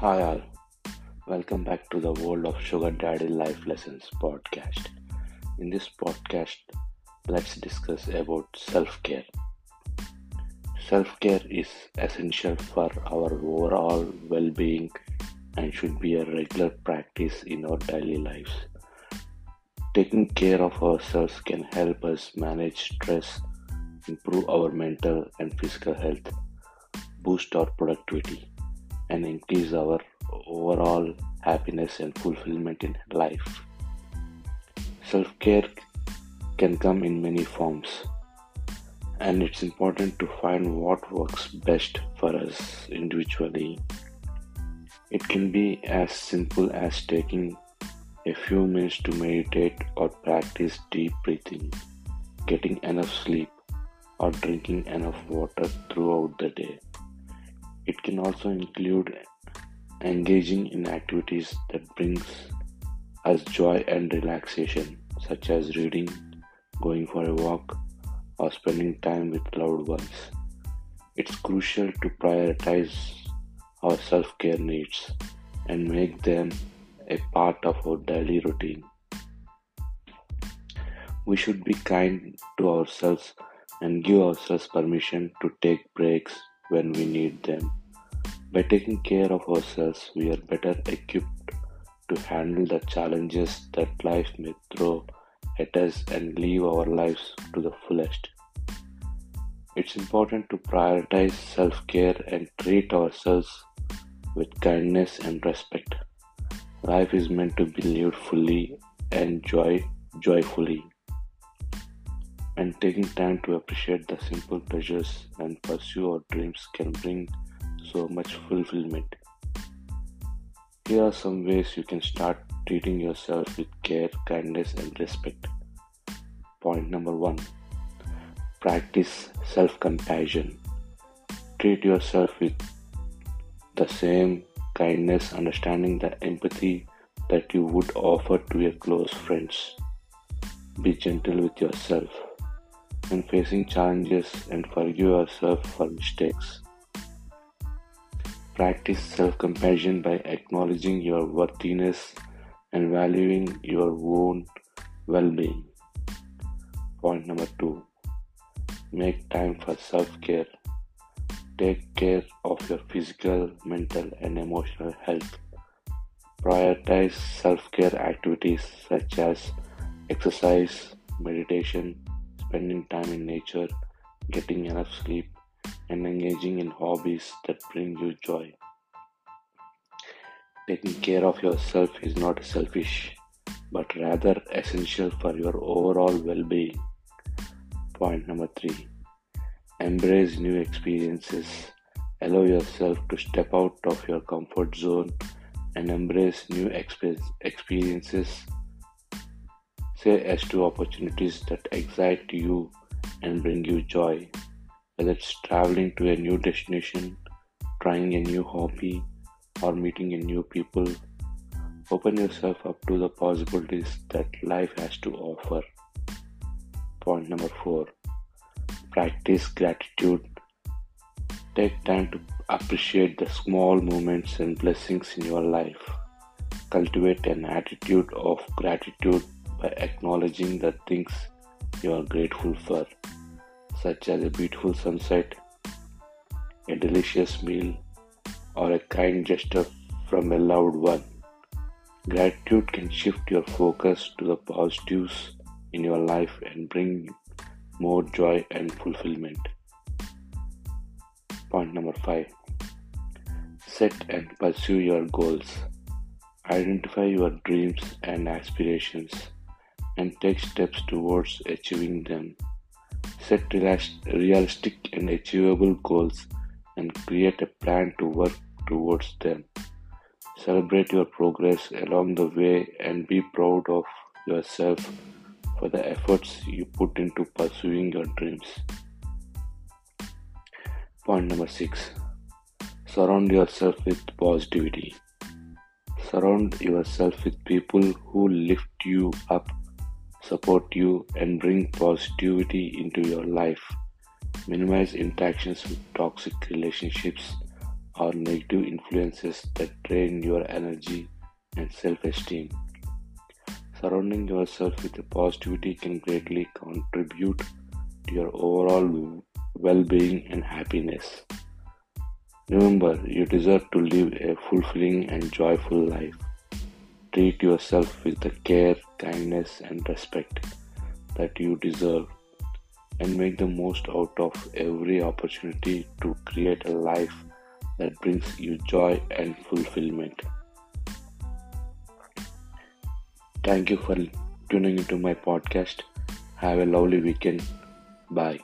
Hi, all. Welcome back to the World of Sugar Daddy Life Lessons podcast. In this podcast, let's discuss about self care. Self care is essential for our overall well being and should be a regular practice in our daily lives. Taking care of ourselves can help us manage stress, improve our mental and physical health, boost our productivity and increase our overall happiness and fulfillment in life. Self care can come in many forms, and it's important to find what works best for us individually. It can be as simple as taking a few minutes to meditate or practice deep breathing, getting enough sleep, or drinking enough water throughout the day. It can also include engaging in activities that brings us joy and relaxation such as reading, going for a walk or spending time with loved ones. It's crucial to prioritize our self-care needs and make them a part of our daily routine. We should be kind to ourselves and give ourselves permission to take breaks when we need them. By taking care of ourselves, we are better equipped to handle the challenges that life may throw at us and live our lives to the fullest. It's important to prioritize self care and treat ourselves with kindness and respect. Life is meant to be lived fully and joy, joyfully and taking time to appreciate the simple pleasures and pursue our dreams can bring so much fulfillment. Here are some ways you can start treating yourself with care, kindness, and respect. Point number one practice self compassion. Treat yourself with the same kindness, understanding the empathy that you would offer to your close friends. Be gentle with yourself when facing challenges and forgive yourself for mistakes. Practice self compassion by acknowledging your worthiness and valuing your own well being. Point number two make time for self care. Take care of your physical, mental, and emotional health. Prioritize self care activities such as exercise, meditation, spending time in nature, getting enough sleep, and engaging in hobbies that bring you joy. Taking care of yourself is not selfish, but rather essential for your overall well being. Point number three embrace new experiences. Allow yourself to step out of your comfort zone and embrace new experiences Say yes to opportunities that excite you and bring you joy, whether it's traveling to a new destination, trying a new hobby, or meeting a new people. Open yourself up to the possibilities that life has to offer. Point number four practice gratitude. Take time to appreciate the small moments and blessings in your life. Cultivate an attitude of gratitude by acknowledging the things you are grateful for, such as a beautiful sunset, a delicious meal, or a kind gesture from a loved one. Gratitude can shift your focus to the positives in your life and bring more joy and fulfillment. Point number five set and pursue your goals. Identify your dreams and aspirations and take steps towards achieving them. Set realistic and achievable goals and create a plan to work towards them. Celebrate your progress along the way and be proud of yourself for the efforts you put into pursuing your dreams. Point number six surround yourself with positivity. Surround yourself with people who lift you up support you, and bring positivity into your life. Minimize interactions with toxic relationships or negative influences that drain your energy and self esteem. Surrounding yourself with positivity can greatly contribute to your overall well being and happiness. Remember, you deserve to live a fulfilling and joyful life. Treat yourself with the care, kindness, and respect that you deserve and make the most out of every opportunity to create a life that brings you joy and fulfillment. Thank you for tuning into my podcast. Have a lovely weekend. Bye.